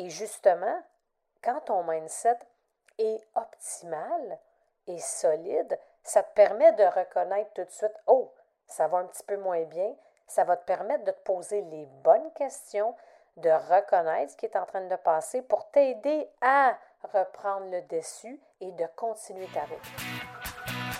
Et justement, quand ton mindset est optimal et solide, ça te permet de reconnaître tout de suite, oh, ça va un petit peu moins bien. Ça va te permettre de te poser les bonnes questions, de reconnaître ce qui est en train de passer pour t'aider à reprendre le dessus et de continuer ta route.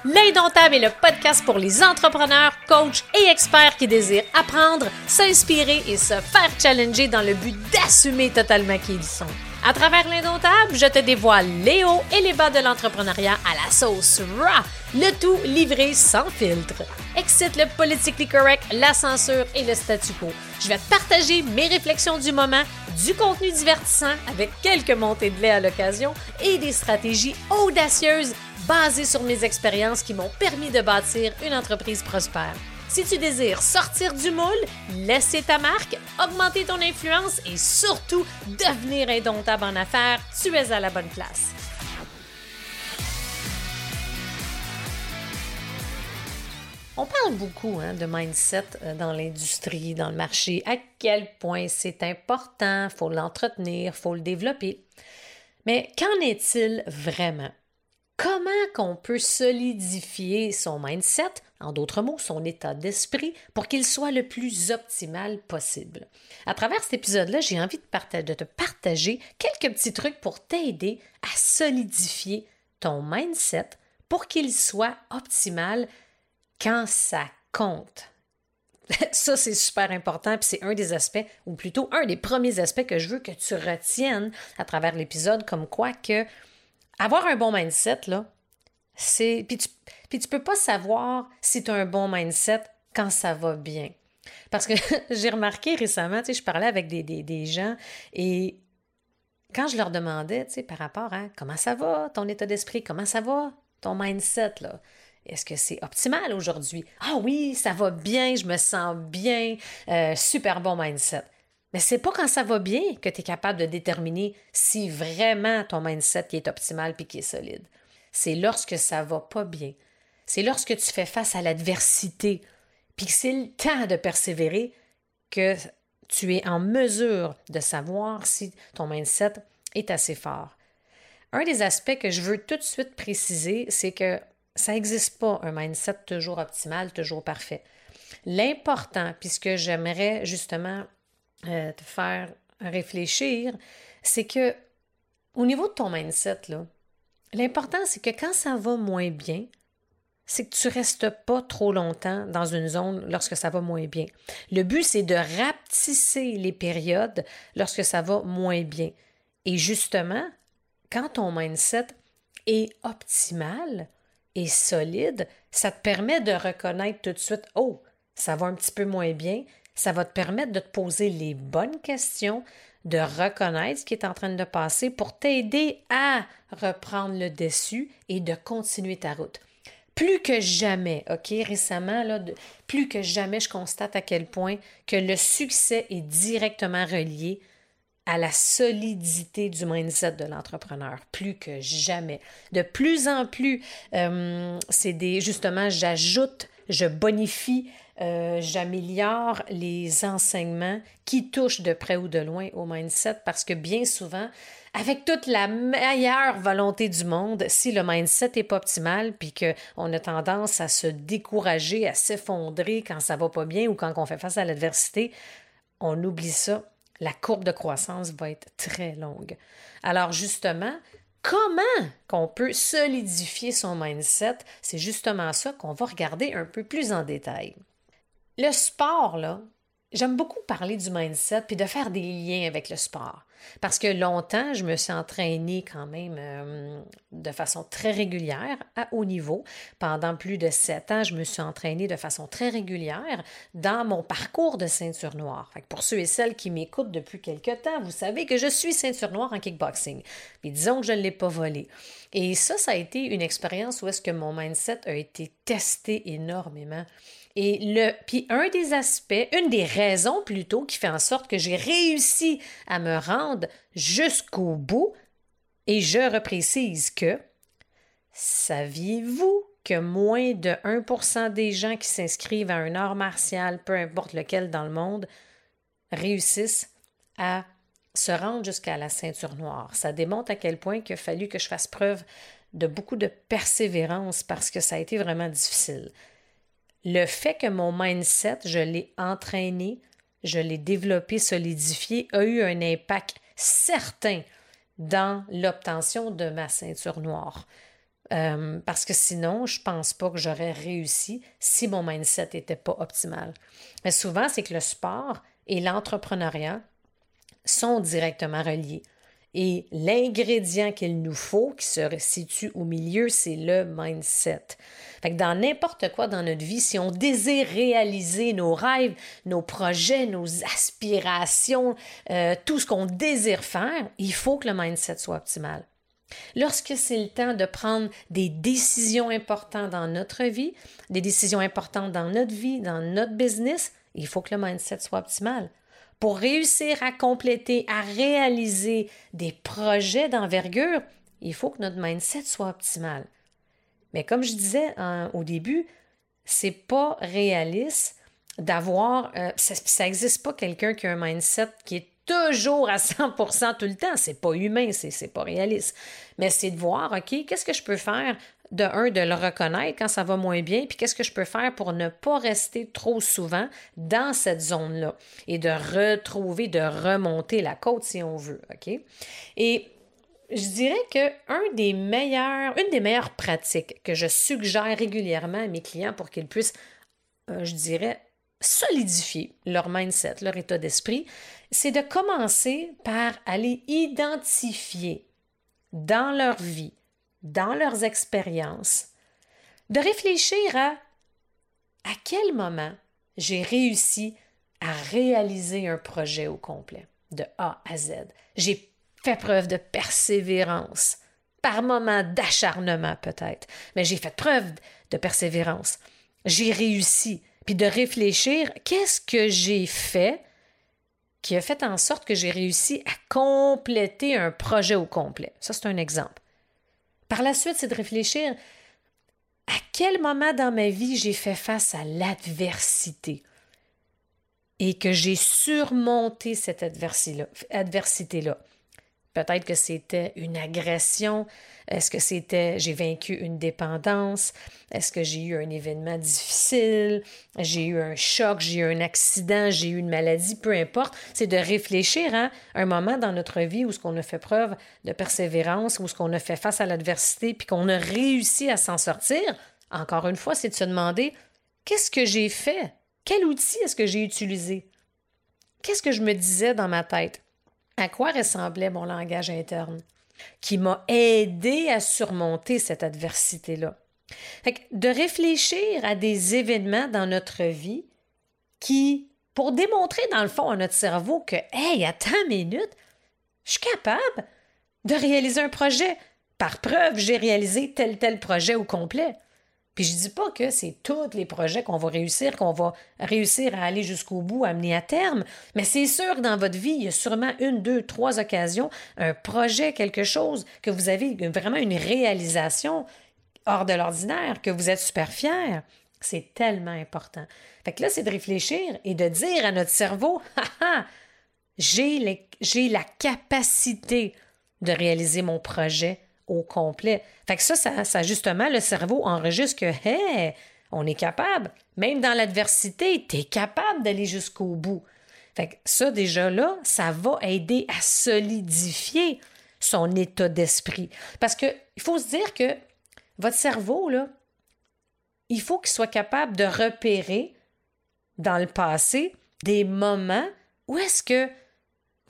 L'Indomptable est le podcast pour les entrepreneurs, coachs et experts qui désirent apprendre, s'inspirer et se faire challenger dans le but d'assumer totalement qui ils sont. À travers l'Indomptable, je te dévoile les hauts et les bas de l'entrepreneuriat à la sauce raw, le tout livré sans filtre. Excite le politically correct, la censure et le statu quo. Je vais partager mes réflexions du moment, du contenu divertissant avec quelques montées de lait à l'occasion et des stratégies audacieuses basées sur mes expériences qui m'ont permis de bâtir une entreprise prospère. Si tu désires sortir du moule, laisser ta marque, augmenter ton influence et surtout devenir indomptable en affaires, tu es à la bonne place. On parle beaucoup hein, de mindset euh, dans l'industrie, dans le marché, à quel point c'est important, il faut l'entretenir, il faut le développer. Mais qu'en est-il vraiment? Comment qu'on peut solidifier son mindset, en d'autres mots, son état d'esprit, pour qu'il soit le plus optimal possible? À travers cet épisode-là, j'ai envie de, de te partager quelques petits trucs pour t'aider à solidifier ton mindset pour qu'il soit optimal quand ça compte. Ça, c'est super important, puis c'est un des aspects, ou plutôt un des premiers aspects que je veux que tu retiennes à travers l'épisode, comme quoi que avoir un bon mindset, là, c'est. Puis tu, puis tu peux pas savoir si tu as un bon mindset quand ça va bien. Parce que j'ai remarqué récemment, tu sais, je parlais avec des, des, des, gens et quand je leur demandais, tu sais, par rapport à comment ça va, ton état d'esprit, comment ça va, ton mindset, là, est-ce que c'est optimal aujourd'hui? Ah oui, ça va bien, je me sens bien, euh, super bon mindset. Mais c'est pas quand ça va bien que tu es capable de déterminer si vraiment ton mindset est optimal puis qui est solide. C'est lorsque ça va pas bien. C'est lorsque tu fais face à l'adversité puis que c'est le temps de persévérer que tu es en mesure de savoir si ton mindset est assez fort. Un des aspects que je veux tout de suite préciser, c'est que ça n'existe pas un mindset toujours optimal, toujours parfait. L'important, puisque j'aimerais justement euh, te faire réfléchir, c'est que au niveau de ton mindset, l'important, c'est que quand ça va moins bien, c'est que tu ne restes pas trop longtemps dans une zone lorsque ça va moins bien. Le but, c'est de rapetisser les périodes lorsque ça va moins bien. Et justement, quand ton mindset est optimal, et solide, ça te permet de reconnaître tout de suite, oh, ça va un petit peu moins bien, ça va te permettre de te poser les bonnes questions, de reconnaître ce qui est en train de passer pour t'aider à reprendre le dessus et de continuer ta route. Plus que jamais, OK, récemment, là, plus que jamais, je constate à quel point que le succès est directement relié à la solidité du mindset de l'entrepreneur, plus que jamais. De plus en plus, euh, c'est des, justement, j'ajoute, je bonifie, euh, j'améliore les enseignements qui touchent de près ou de loin au mindset parce que bien souvent, avec toute la meilleure volonté du monde, si le mindset n'est pas optimal, puis qu'on a tendance à se décourager, à s'effondrer quand ça va pas bien ou quand on fait face à l'adversité, on oublie ça la courbe de croissance va être très longue. Alors justement, comment qu'on peut solidifier son mindset, c'est justement ça qu'on va regarder un peu plus en détail. Le sport, là, j'aime beaucoup parler du mindset puis de faire des liens avec le sport. Parce que longtemps, je me suis entraînée quand même euh, de façon très régulière à haut niveau. Pendant plus de sept ans, je me suis entraînée de façon très régulière dans mon parcours de ceinture noire. pour ceux et celles qui m'écoutent depuis quelque temps, vous savez que je suis ceinture noire en kickboxing. Mais disons que je ne l'ai pas volé. Et ça, ça a été une expérience où est-ce que mon mindset a été testé énormément. Et le, puis un des aspects, une des raisons plutôt qui fait en sorte que j'ai réussi à me rendre jusqu'au bout, et je reprécise que, saviez-vous que moins de 1% des gens qui s'inscrivent à un art martial, peu importe lequel dans le monde, réussissent à se rendre jusqu'à la ceinture noire? Ça démontre à quel point il a fallu que je fasse preuve de beaucoup de persévérance parce que ça a été vraiment difficile. Le fait que mon mindset, je l'ai entraîné, je l'ai développé, solidifié, a eu un impact certain dans l'obtention de ma ceinture noire. Euh, parce que sinon, je pense pas que j'aurais réussi si mon mindset n'était pas optimal. Mais souvent, c'est que le sport et l'entrepreneuriat sont directement reliés. Et l'ingrédient qu'il nous faut, qui se situe au milieu, c'est le mindset. Fait dans n'importe quoi dans notre vie, si on désire réaliser nos rêves, nos projets, nos aspirations, euh, tout ce qu'on désire faire, il faut que le mindset soit optimal. Lorsque c'est le temps de prendre des décisions importantes dans notre vie, des décisions importantes dans notre vie, dans notre business, il faut que le mindset soit optimal pour réussir à compléter, à réaliser des projets d'envergure, il faut que notre mindset soit optimal. Mais comme je disais hein, au début, c'est pas réaliste d'avoir. Euh, ça n'existe pas quelqu'un qui a un mindset qui est toujours à 100% tout le temps. C'est pas humain, c'est pas réaliste. Mais c'est de voir, OK, qu'est-ce que je peux faire de un, de le reconnaître quand ça va moins bien, puis qu'est-ce que je peux faire pour ne pas rester trop souvent dans cette zone-là et de retrouver, de remonter la côte si on veut, OK? Et je dirais que des meilleurs, une des meilleures pratiques que je suggère régulièrement à mes clients pour qu'ils puissent, euh, je dirais, solidifier leur mindset, leur état d'esprit, c'est de commencer par aller identifier dans leur vie dans leurs expériences, de réfléchir à à quel moment j'ai réussi à réaliser un projet au complet, de A à Z. J'ai fait preuve de persévérance, par moments d'acharnement peut-être, mais j'ai fait preuve de persévérance. J'ai réussi, puis de réfléchir, qu'est-ce que j'ai fait qui a fait en sorte que j'ai réussi à compléter un projet au complet? Ça, c'est un exemple. Par la suite, c'est de réfléchir à quel moment dans ma vie j'ai fait face à l'adversité et que j'ai surmonté cette adversité-là. Peut-être que c'était une agression. Est-ce que c'était j'ai vaincu une dépendance? Est-ce que j'ai eu un événement difficile? J'ai eu un choc, j'ai eu un accident, j'ai eu une maladie, peu importe. C'est de réfléchir à un moment dans notre vie où ce qu'on a fait preuve de persévérance, où ce qu'on a fait face à l'adversité, puis qu'on a réussi à s'en sortir. Encore une fois, c'est de se demander qu'est-ce que j'ai fait? Quel outil est-ce que j'ai utilisé? Qu'est-ce que je me disais dans ma tête? À quoi ressemblait mon langage interne, qui m'a aidé à surmonter cette adversité-là? De réfléchir à des événements dans notre vie qui, pour démontrer dans le fond à notre cerveau que, hey, attends une minute, je suis capable de réaliser un projet. Par preuve, j'ai réalisé tel tel projet au complet. Je dis pas que c'est tous les projets qu'on va réussir, qu'on va réussir à aller jusqu'au bout, à mener à terme, mais c'est sûr que dans votre vie, il y a sûrement une, deux, trois occasions, un projet, quelque chose que vous avez vraiment une réalisation hors de l'ordinaire, que vous êtes super fier. C'est tellement important. Fait que là, c'est de réfléchir et de dire à notre cerveau, ha j'ai la capacité de réaliser mon projet au complet. Fait que ça, ça, justement, le cerveau enregistre que, hey, on est capable. Même dans l'adversité, tu es capable d'aller jusqu'au bout. Fait que ça, déjà là, ça va aider à solidifier son état d'esprit. Parce qu'il faut se dire que votre cerveau, là, il faut qu'il soit capable de repérer dans le passé des moments où est-ce que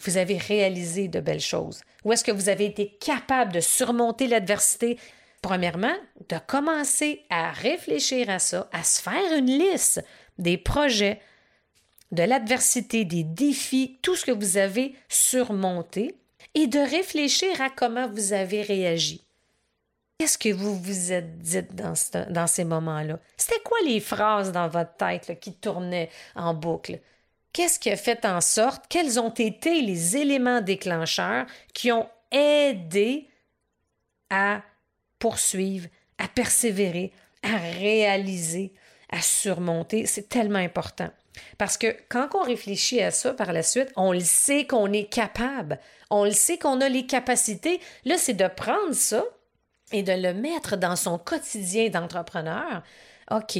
vous avez réalisé de belles choses? Où est-ce que vous avez été capable de surmonter l'adversité? Premièrement, de commencer à réfléchir à ça, à se faire une liste des projets, de l'adversité, des défis, tout ce que vous avez surmonté et de réfléchir à comment vous avez réagi. Qu'est-ce que vous vous êtes dit dans, dans ces moments-là? C'était quoi les phrases dans votre tête qui tournaient en boucle? Qu'est-ce qui a fait en sorte, quels ont été les éléments déclencheurs qui ont aidé à poursuivre, à persévérer, à réaliser, à surmonter? C'est tellement important. Parce que quand on réfléchit à ça par la suite, on le sait qu'on est capable, on le sait qu'on a les capacités. Là, c'est de prendre ça et de le mettre dans son quotidien d'entrepreneur. OK,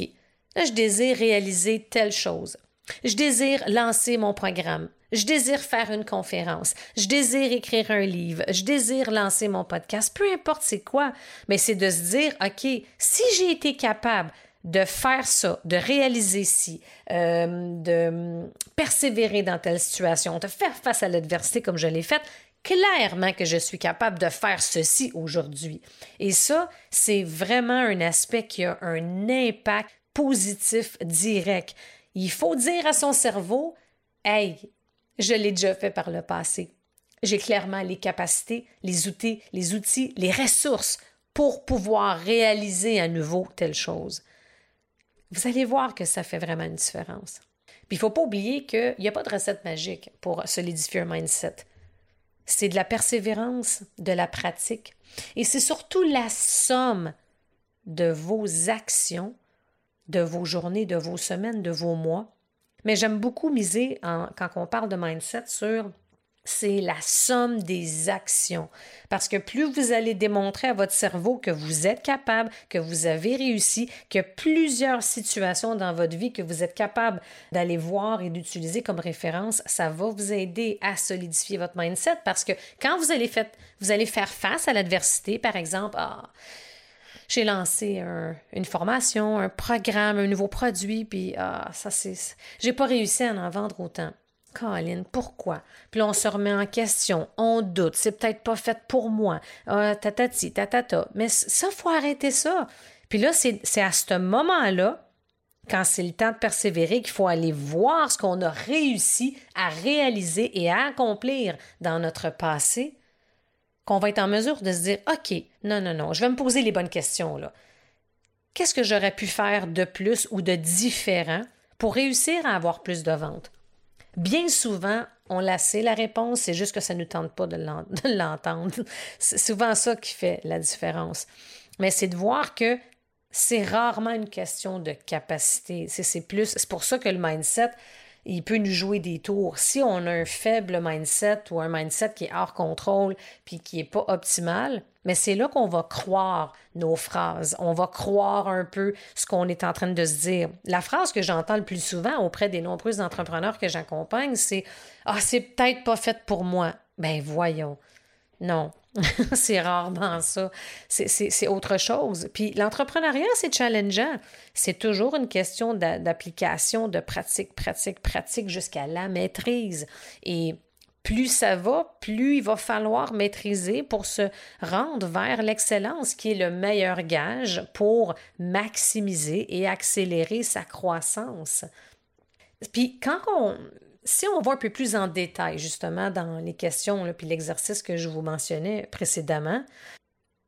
là, je désire réaliser telle chose. Je désire lancer mon programme. Je désire faire une conférence. Je désire écrire un livre. Je désire lancer mon podcast. Peu importe c'est quoi, mais c'est de se dire, OK, si j'ai été capable de faire ça, de réaliser ci, euh, de persévérer dans telle situation, de faire face à l'adversité comme je l'ai faite, clairement que je suis capable de faire ceci aujourd'hui. Et ça, c'est vraiment un aspect qui a un impact positif direct. Il faut dire à son cerveau, Hey, je l'ai déjà fait par le passé. J'ai clairement les capacités, les outils, les outils, les ressources pour pouvoir réaliser à nouveau telle chose. Vous allez voir que ça fait vraiment une différence. Puis il ne faut pas oublier qu'il n'y a pas de recette magique pour solidifier un mindset. C'est de la persévérance, de la pratique. Et c'est surtout la somme de vos actions, de vos journées, de vos semaines, de vos mois. Mais j'aime beaucoup miser, quand on parle de mindset, sur c'est la somme des actions. Parce que plus vous allez démontrer à votre cerveau que vous êtes capable, que vous avez réussi, a plusieurs situations dans votre vie que vous êtes capable d'aller voir et d'utiliser comme référence, ça va vous aider à solidifier votre mindset parce que quand vous allez, vous allez faire face à l'adversité, par exemple, ah, j'ai lancé une formation, un programme, un nouveau produit, puis ah, ça c'est. J'ai pas réussi à en vendre autant. Colin, pourquoi? Puis là, on se remet en question, on doute, c'est peut-être pas fait pour moi, ah, tatati, tatata. Mais ça, il faut arrêter ça. Puis là, c'est à ce moment-là, quand c'est le temps de persévérer, qu'il faut aller voir ce qu'on a réussi à réaliser et à accomplir dans notre passé, qu'on va être en mesure de se dire, OK, non, non, non, je vais me poser les bonnes questions, là. Qu'est-ce que j'aurais pu faire de plus ou de différent pour réussir à avoir plus de ventes? Bien souvent, on la sait la réponse, c'est juste que ça ne nous tente pas de l'entendre. C'est souvent ça qui fait la différence. Mais c'est de voir que c'est rarement une question de capacité. C'est plus, c'est pour ça que le mindset, il peut nous jouer des tours. Si on a un faible mindset ou un mindset qui est hors contrôle puis qui n'est pas optimal, mais c'est là qu'on va croire nos phrases. On va croire un peu ce qu'on est en train de se dire. La phrase que j'entends le plus souvent auprès des nombreux entrepreneurs que j'accompagne, c'est Ah, c'est peut-être pas fait pour moi. Ben voyons. Non, c'est rarement ça. C'est autre chose. Puis l'entrepreneuriat, c'est challengeant. C'est toujours une question d'application, de pratique, pratique, pratique jusqu'à la maîtrise. Et plus ça va, plus il va falloir maîtriser pour se rendre vers l'excellence, qui est le meilleur gage pour maximiser et accélérer sa croissance. Puis quand on, si on va un peu plus en détail, justement, dans les questions puis l'exercice que je vous mentionnais précédemment,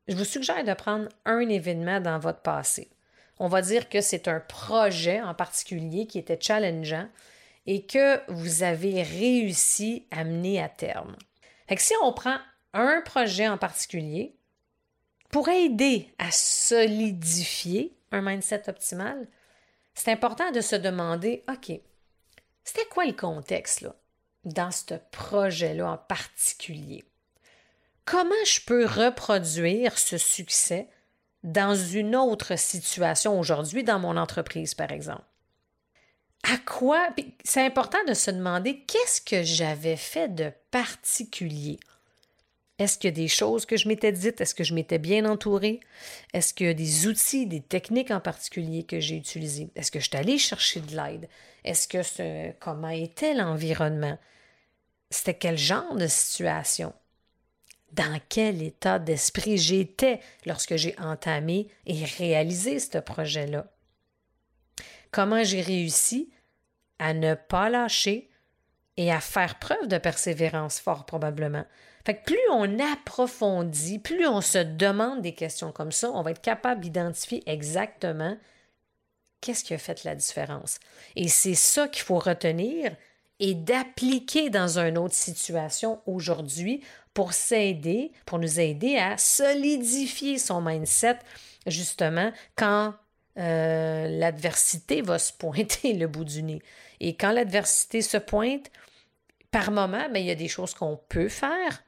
je vous suggère de prendre un événement dans votre passé. On va dire que c'est un projet en particulier qui était challengeant et que vous avez réussi à mener à terme. Fait si on prend un projet en particulier pour aider à solidifier un mindset optimal, c'est important de se demander, OK, c'était quoi le contexte dans ce projet-là en particulier? Comment je peux reproduire ce succès dans une autre situation aujourd'hui dans mon entreprise, par exemple? À quoi? C'est important de se demander qu'est-ce que j'avais fait de particulier? Est-ce qu'il y a des choses que je m'étais dites? Est-ce que je m'étais bien entourée? Est-ce qu'il y a des outils, des techniques en particulier que j'ai utilisées? Est-ce que je suis allée chercher de l'aide? Est-ce que ce, comment était l'environnement? C'était quel genre de situation? Dans quel état d'esprit j'étais lorsque j'ai entamé et réalisé ce projet-là? Comment j'ai réussi à ne pas lâcher et à faire preuve de persévérance, fort probablement? Fait que plus on approfondit, plus on se demande des questions comme ça, on va être capable d'identifier exactement qu'est-ce qui a fait la différence? Et c'est ça qu'il faut retenir et d'appliquer dans une autre situation aujourd'hui pour s'aider, pour nous aider à solidifier son mindset, justement, quand euh, l'adversité va se pointer le bout du nez. Et quand l'adversité se pointe, par moment, ben, il y a des choses qu'on peut faire,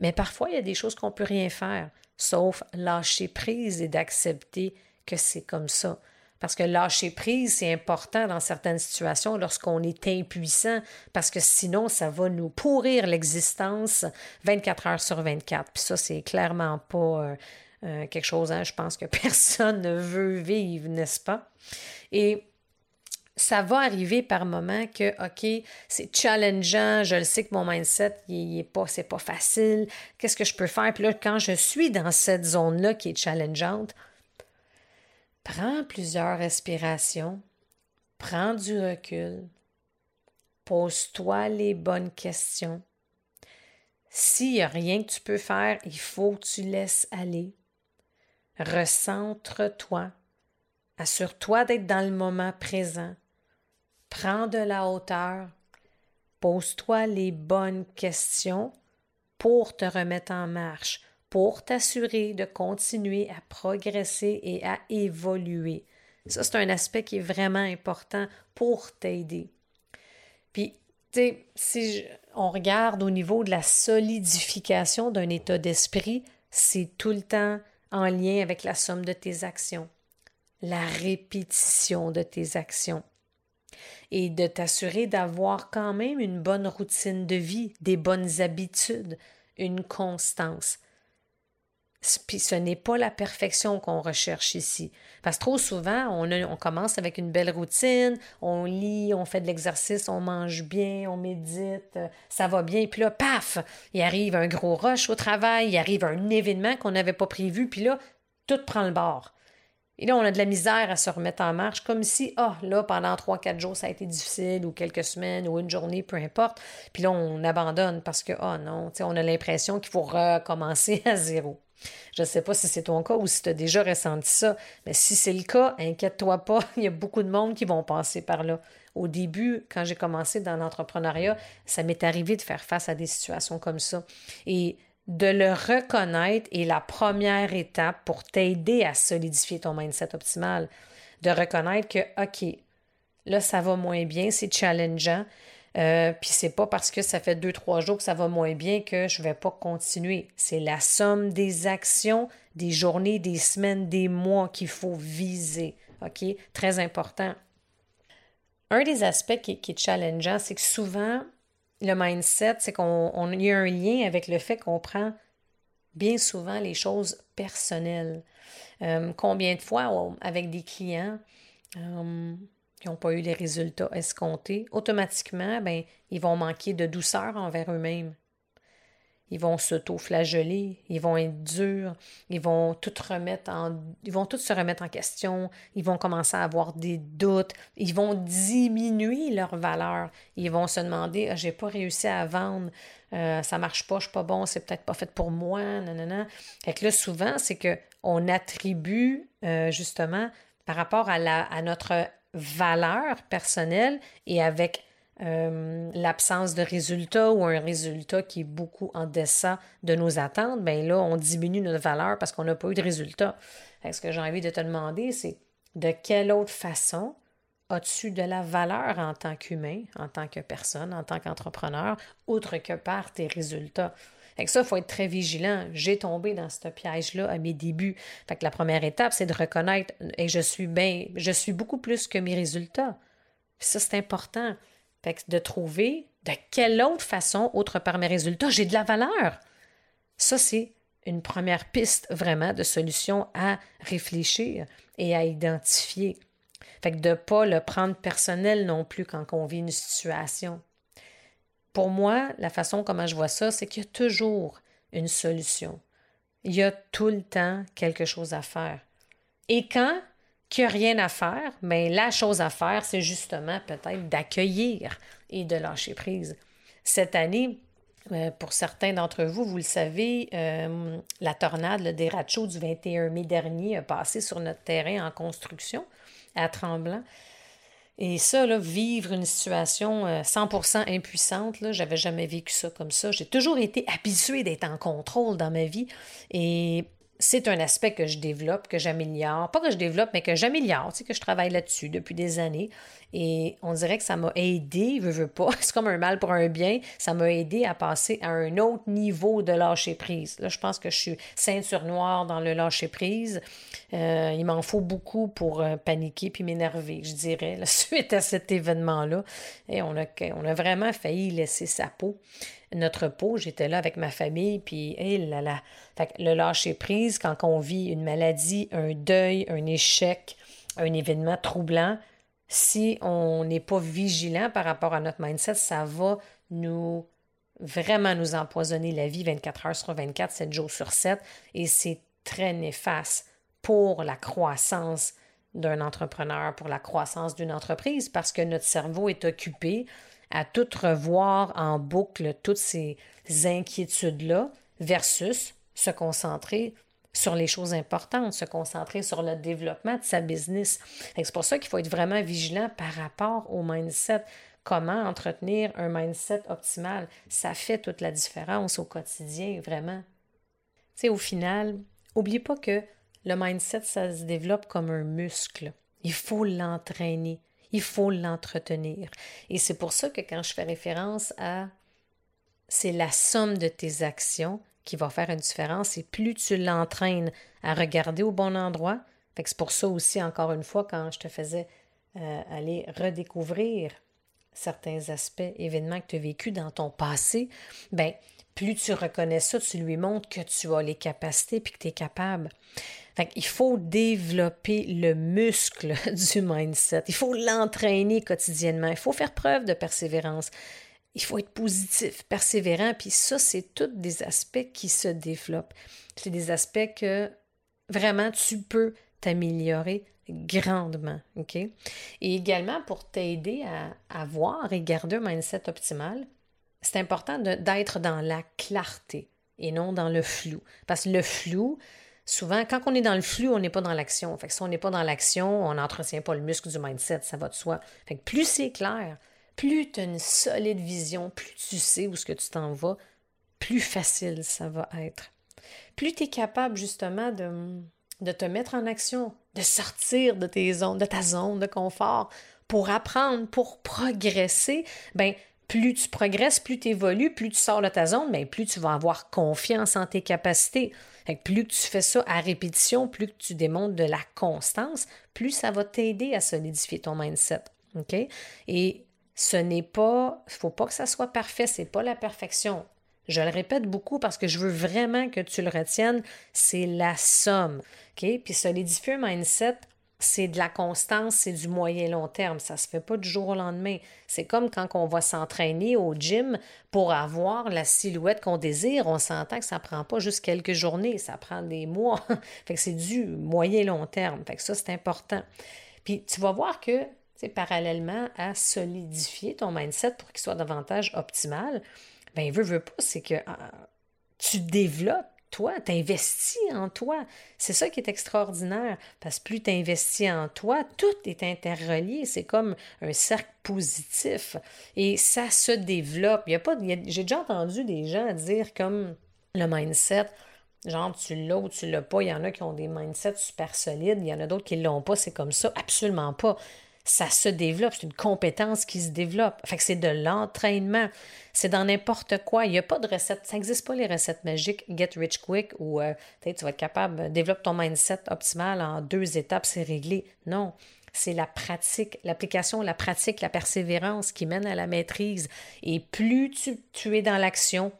mais parfois, il y a des choses qu'on ne peut rien faire, sauf lâcher prise et d'accepter que c'est comme ça. Parce que lâcher prise, c'est important dans certaines situations lorsqu'on est impuissant, parce que sinon, ça va nous pourrir l'existence 24 heures sur 24. Puis ça, c'est clairement pas euh, euh, quelque chose, hein, je pense que personne ne veut vivre, n'est-ce pas? Et ça va arriver par moment que, OK, c'est challengeant, je le sais que mon mindset, il, est pas, c'est pas facile, qu'est-ce que je peux faire? Puis là, quand je suis dans cette zone-là qui est challengeante, Prends plusieurs respirations, prends du recul, pose-toi les bonnes questions. S'il n'y a rien que tu peux faire, il faut que tu laisses aller. Recentre-toi. Assure-toi d'être dans le moment présent. Prends de la hauteur. Pose-toi les bonnes questions pour te remettre en marche pour t'assurer de continuer à progresser et à évoluer. Ça, c'est un aspect qui est vraiment important pour t'aider. Puis, tu sais, si on regarde au niveau de la solidification d'un état d'esprit, c'est tout le temps en lien avec la somme de tes actions, la répétition de tes actions et de t'assurer d'avoir quand même une bonne routine de vie, des bonnes habitudes, une constance. Ce n'est pas la perfection qu'on recherche ici. Parce que trop souvent, on, on, commence avec une belle routine, on lit, on fait de l'exercice, on mange bien, on médite, euh, ça va bien. Puis là, paf, il arrive un gros rush au travail, il arrive un événement qu'on n'avait pas prévu, puis là, tout prend le bord. Et là, on a de la misère à se remettre en marche, comme si, ah, là, pendant trois, quatre jours, ça a été difficile, ou quelques semaines, ou une journée, peu importe. Puis là, on abandonne parce que, ah non, on a l'impression qu'il faut recommencer à zéro. Je ne sais pas si c'est ton cas ou si tu as déjà ressenti ça, mais si c'est le cas, inquiète-toi pas, il y a beaucoup de monde qui vont passer par là. Au début, quand j'ai commencé dans l'entrepreneuriat, ça m'est arrivé de faire face à des situations comme ça. Et de le reconnaître est la première étape pour t'aider à solidifier ton mindset optimal. De reconnaître que, OK, là, ça va moins bien, c'est challengeant, euh, puis c'est pas parce que ça fait deux, trois jours que ça va moins bien que je vais pas continuer. C'est la somme des actions, des journées, des semaines, des mois qu'il faut viser. OK? Très important. Un des aspects qui, est challengeant, c'est que souvent, le mindset, c'est qu'on y a un lien avec le fait qu'on prend bien souvent les choses personnelles. Euh, combien de fois, avec des clients, euh, qui n'ont pas eu les résultats escomptés, automatiquement, ben, ils vont manquer de douceur envers eux-mêmes. Ils vont s'auto-flageller, ils vont être durs, ils vont tout remettre en, ils vont se remettre en question, ils vont commencer à avoir des doutes, ils vont diminuer leur valeur, ils vont se demander ah, j'ai pas réussi à vendre, euh, ça marche pas, je suis pas bon, c'est peut-être pas fait pour moi, nanana. Fait que là souvent c'est que on attribue euh, justement par rapport à notre valeur personnelle et avec euh, l'absence de résultat ou un résultat qui est beaucoup en deçà de nos attentes, bien là, on diminue notre valeur parce qu'on n'a pas eu de résultat. Ce que j'ai envie de te demander, c'est de quelle autre façon as-tu de la valeur en tant qu'humain, en tant que personne, en tant qu'entrepreneur, outre que par tes résultats? Fait que ça, il faut être très vigilant. J'ai tombé dans ce piège-là à mes débuts. Fait que la première étape, c'est de reconnaître et je suis bien, je suis beaucoup plus que mes résultats. ça, c'est important. Fait que de trouver de quelle autre façon, autre par mes résultats, j'ai de la valeur. Ça, c'est une première piste vraiment de solution à réfléchir et à identifier. Fait que de ne pas le prendre personnel non plus quand on vit une situation. Pour moi, la façon comment je vois ça, c'est qu'il y a toujours une solution. Il y a tout le temps quelque chose à faire. Et quand il n'y a rien à faire, bien, la chose à faire, c'est justement peut-être d'accueillir et de lâcher prise. Cette année, euh, pour certains d'entre vous, vous le savez, euh, la tornade, le déracho du 21 mai dernier a passé sur notre terrain en construction à Tremblant. Et ça, vivre une situation 100% euh, impuissante, j'avais jamais vécu ça comme ça. J'ai toujours été habituée d'être en contrôle dans ma vie. Et c'est un aspect que je développe, que j'améliore. Pas que je développe, mais que j'améliore, tu sais, que je travaille là-dessus depuis des années. Et on dirait que ça m'a aidé, veux, veux pas, c'est comme un mal pour un bien, ça m'a aidé à passer à un autre niveau de lâcher prise. Là, je pense que je suis ceinture noire dans le lâcher prise. Euh, il m'en faut beaucoup pour euh, paniquer puis m'énerver, je dirais, suite à cet événement-là. Et on a vraiment failli laisser sa peau notre peau. J'étais là avec ma famille, puis là, là. le lâcher prise, quand on vit une maladie, un deuil, un échec, un événement troublant, si on n'est pas vigilant par rapport à notre mindset, ça va nous vraiment nous empoisonner la vie 24 heures sur 24, 7 jours sur 7, et c'est très néfaste pour la croissance d'un entrepreneur, pour la croissance d'une entreprise, parce que notre cerveau est occupé à tout revoir en boucle toutes ces inquiétudes-là versus se concentrer sur les choses importantes, se concentrer sur le développement de sa business. C'est pour ça qu'il faut être vraiment vigilant par rapport au mindset. Comment entretenir un mindset optimal? Ça fait toute la différence au quotidien, vraiment. Tu au final, n'oubliez pas que le mindset, ça se développe comme un muscle. Il faut l'entraîner il faut l'entretenir. Et c'est pour ça que quand je fais référence à c'est la somme de tes actions qui va faire une différence et plus tu l'entraînes à regarder au bon endroit, c'est pour ça aussi, encore une fois, quand je te faisais euh, aller redécouvrir certains aspects, événements que tu as vécus dans ton passé, ben plus tu reconnais ça, tu lui montres que tu as les capacités et que tu es capable. Il faut développer le muscle du mindset. Il faut l'entraîner quotidiennement. Il faut faire preuve de persévérance. Il faut être positif, persévérant. Puis ça, c'est tous des aspects qui se développent. C'est des aspects que vraiment tu peux t'améliorer grandement. Et également pour t'aider à avoir et garder un mindset optimal, c'est important d'être dans la clarté et non dans le flou. Parce que le flou, souvent, quand on est dans le flux, on n'est pas dans l'action. Fait que si on n'est pas dans l'action, on n'entretient pas le muscle du mindset, ça va de soi. Fait que plus c'est clair, plus tu as une solide vision, plus tu sais où ce que tu t'en vas, plus facile ça va être. Plus tu es capable justement de, de te mettre en action, de sortir de tes zones, de ta zone de confort pour apprendre, pour progresser, ben plus tu progresses, plus tu évolues, plus tu sors de ta zone, mais plus tu vas avoir confiance en tes capacités. plus tu fais ça à répétition, plus tu démontres de la constance, plus ça va t'aider à solidifier ton mindset. Et ce n'est pas, il ne faut pas que ça soit parfait, c'est pas la perfection. Je le répète beaucoup parce que je veux vraiment que tu le retiennes, c'est la somme. OK? Puis solidifier un mindset, c'est de la constance, c'est du moyen long terme. Ça se fait pas du jour au lendemain. C'est comme quand on va s'entraîner au gym pour avoir la silhouette qu'on désire. On s'entend que ça prend pas juste quelques journées, ça prend des mois. fait c'est du moyen long terme. Fait que ça, c'est important. Puis tu vas voir que, parallèlement à solidifier ton mindset pour qu'il soit davantage optimal, ben veut, veut pas, c'est que ah, tu développes toi, tu investis en toi. C'est ça qui est extraordinaire, parce que plus tu investis en toi, tout est interrelié. C'est comme un cercle positif. Et ça se développe. Il y a j'ai déjà entendu des gens dire comme le mindset, genre tu l'as ou tu l'as pas. Il y en a qui ont des mindsets super solides, il y en a d'autres qui l'ont pas. C'est comme ça. Absolument pas ça se développe, c'est une compétence qui se développe. Fait que c'est de l'entraînement. C'est dans n'importe quoi. Il n'y a pas de recette. Ça n'existe pas les recettes magiques, get rich quick, ou euh, tu vas être capable, développer ton mindset optimal en deux étapes, c'est réglé. Non. C'est la pratique, l'application, la pratique, la persévérance qui mène à la maîtrise. Et plus tu es dans l'action,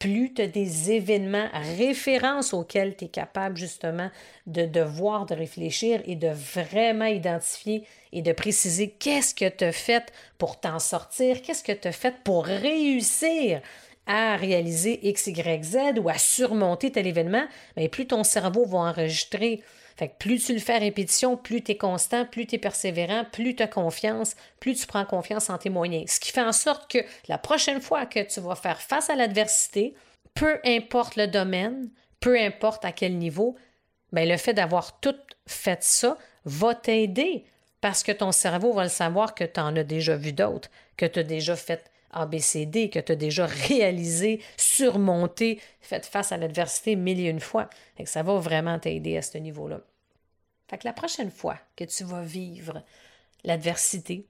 plus tu as des événements, références auxquels tu es capable justement de, voir, de réfléchir et de vraiment identifier et de préciser qu'est-ce que tu as fait pour t'en sortir, qu'est-ce que tu as fait pour réussir à réaliser X, Y, Z ou à surmonter tel événement, mais plus ton cerveau va enregistrer plus tu le fais à répétition, plus tu es constant, plus tu es persévérant, plus tu as confiance, plus tu prends confiance en tes moyens. Ce qui fait en sorte que la prochaine fois que tu vas faire face à l'adversité, peu importe le domaine, peu importe à quel niveau, bien, le fait d'avoir tout fait ça va t'aider parce que ton cerveau va le savoir que tu en as déjà vu d'autres, que tu as déjà fait ABCD que tu as déjà réalisé, surmonté, fait face à l'adversité mille et une fois. Et ça va vraiment t'aider à ce niveau-là. Fait que la prochaine fois que tu vas vivre l'adversité,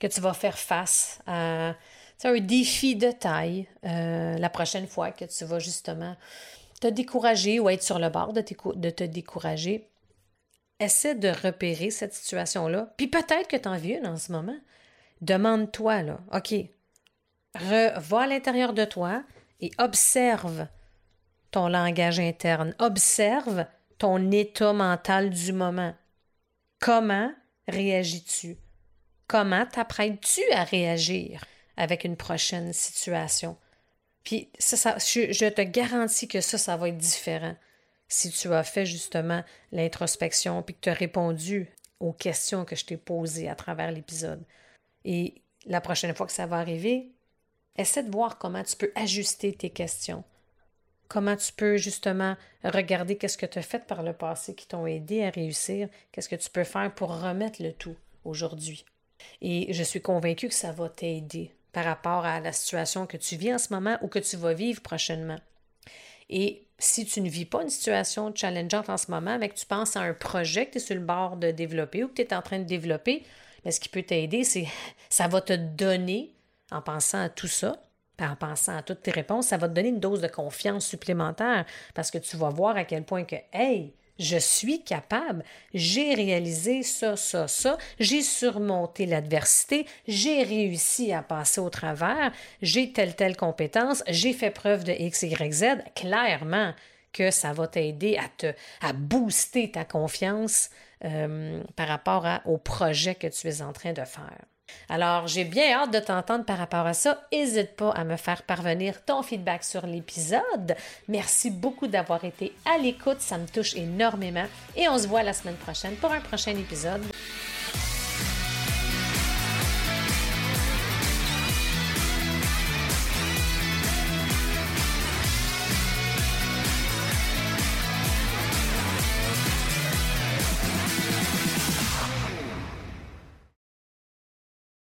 que tu vas faire face à un défi de taille, euh, la prochaine fois que tu vas justement te décourager ou être sur le bord de, te décourager, essaie de repérer cette situation-là. Puis peut-être que tu en vis en ce moment. Demande-toi, là, OK, va à l'intérieur de toi et observe ton langage interne. Observe ton état mental du moment. Comment réagis-tu? Comment t'apprêtes-tu à réagir avec une prochaine situation? Puis ça, je, je, te garantis que ça, ça va être différent si tu as fait justement l'introspection puis que tu as répondu aux questions que je t'ai posées à travers l'épisode. Et la prochaine fois que ça va arriver, essaie de voir comment tu peux ajuster tes questions. Comment tu peux justement regarder qu'est-ce que tu as fait par le passé qui t'ont aidé à réussir, qu'est-ce que tu peux faire pour remettre le tout aujourd'hui. Et je suis convaincue que ça va t'aider par rapport à la situation que tu vis en ce moment ou que tu vas vivre prochainement. Et si tu ne vis pas une situation challengeante en ce moment, mais que tu penses à un projet que tu es sur le bord de développer ou que tu es en train de développer, mais ce qui peut t'aider, c'est ça va te donner, en pensant à tout ça, en pensant à toutes tes réponses, ça va te donner une dose de confiance supplémentaire parce que tu vas voir à quel point que, hey, je suis capable, j'ai réalisé ça, ça, ça, j'ai surmonté l'adversité, j'ai réussi à passer au travers, j'ai telle, telle compétence, j'ai fait preuve de X, Y, Z. Clairement que ça va t'aider à te à booster ta confiance euh, par rapport au projet que tu es en train de faire. Alors, j'ai bien hâte de t'entendre par rapport à ça. N'hésite pas à me faire parvenir ton feedback sur l'épisode. Merci beaucoup d'avoir été à l'écoute, ça me touche énormément. Et on se voit la semaine prochaine pour un prochain épisode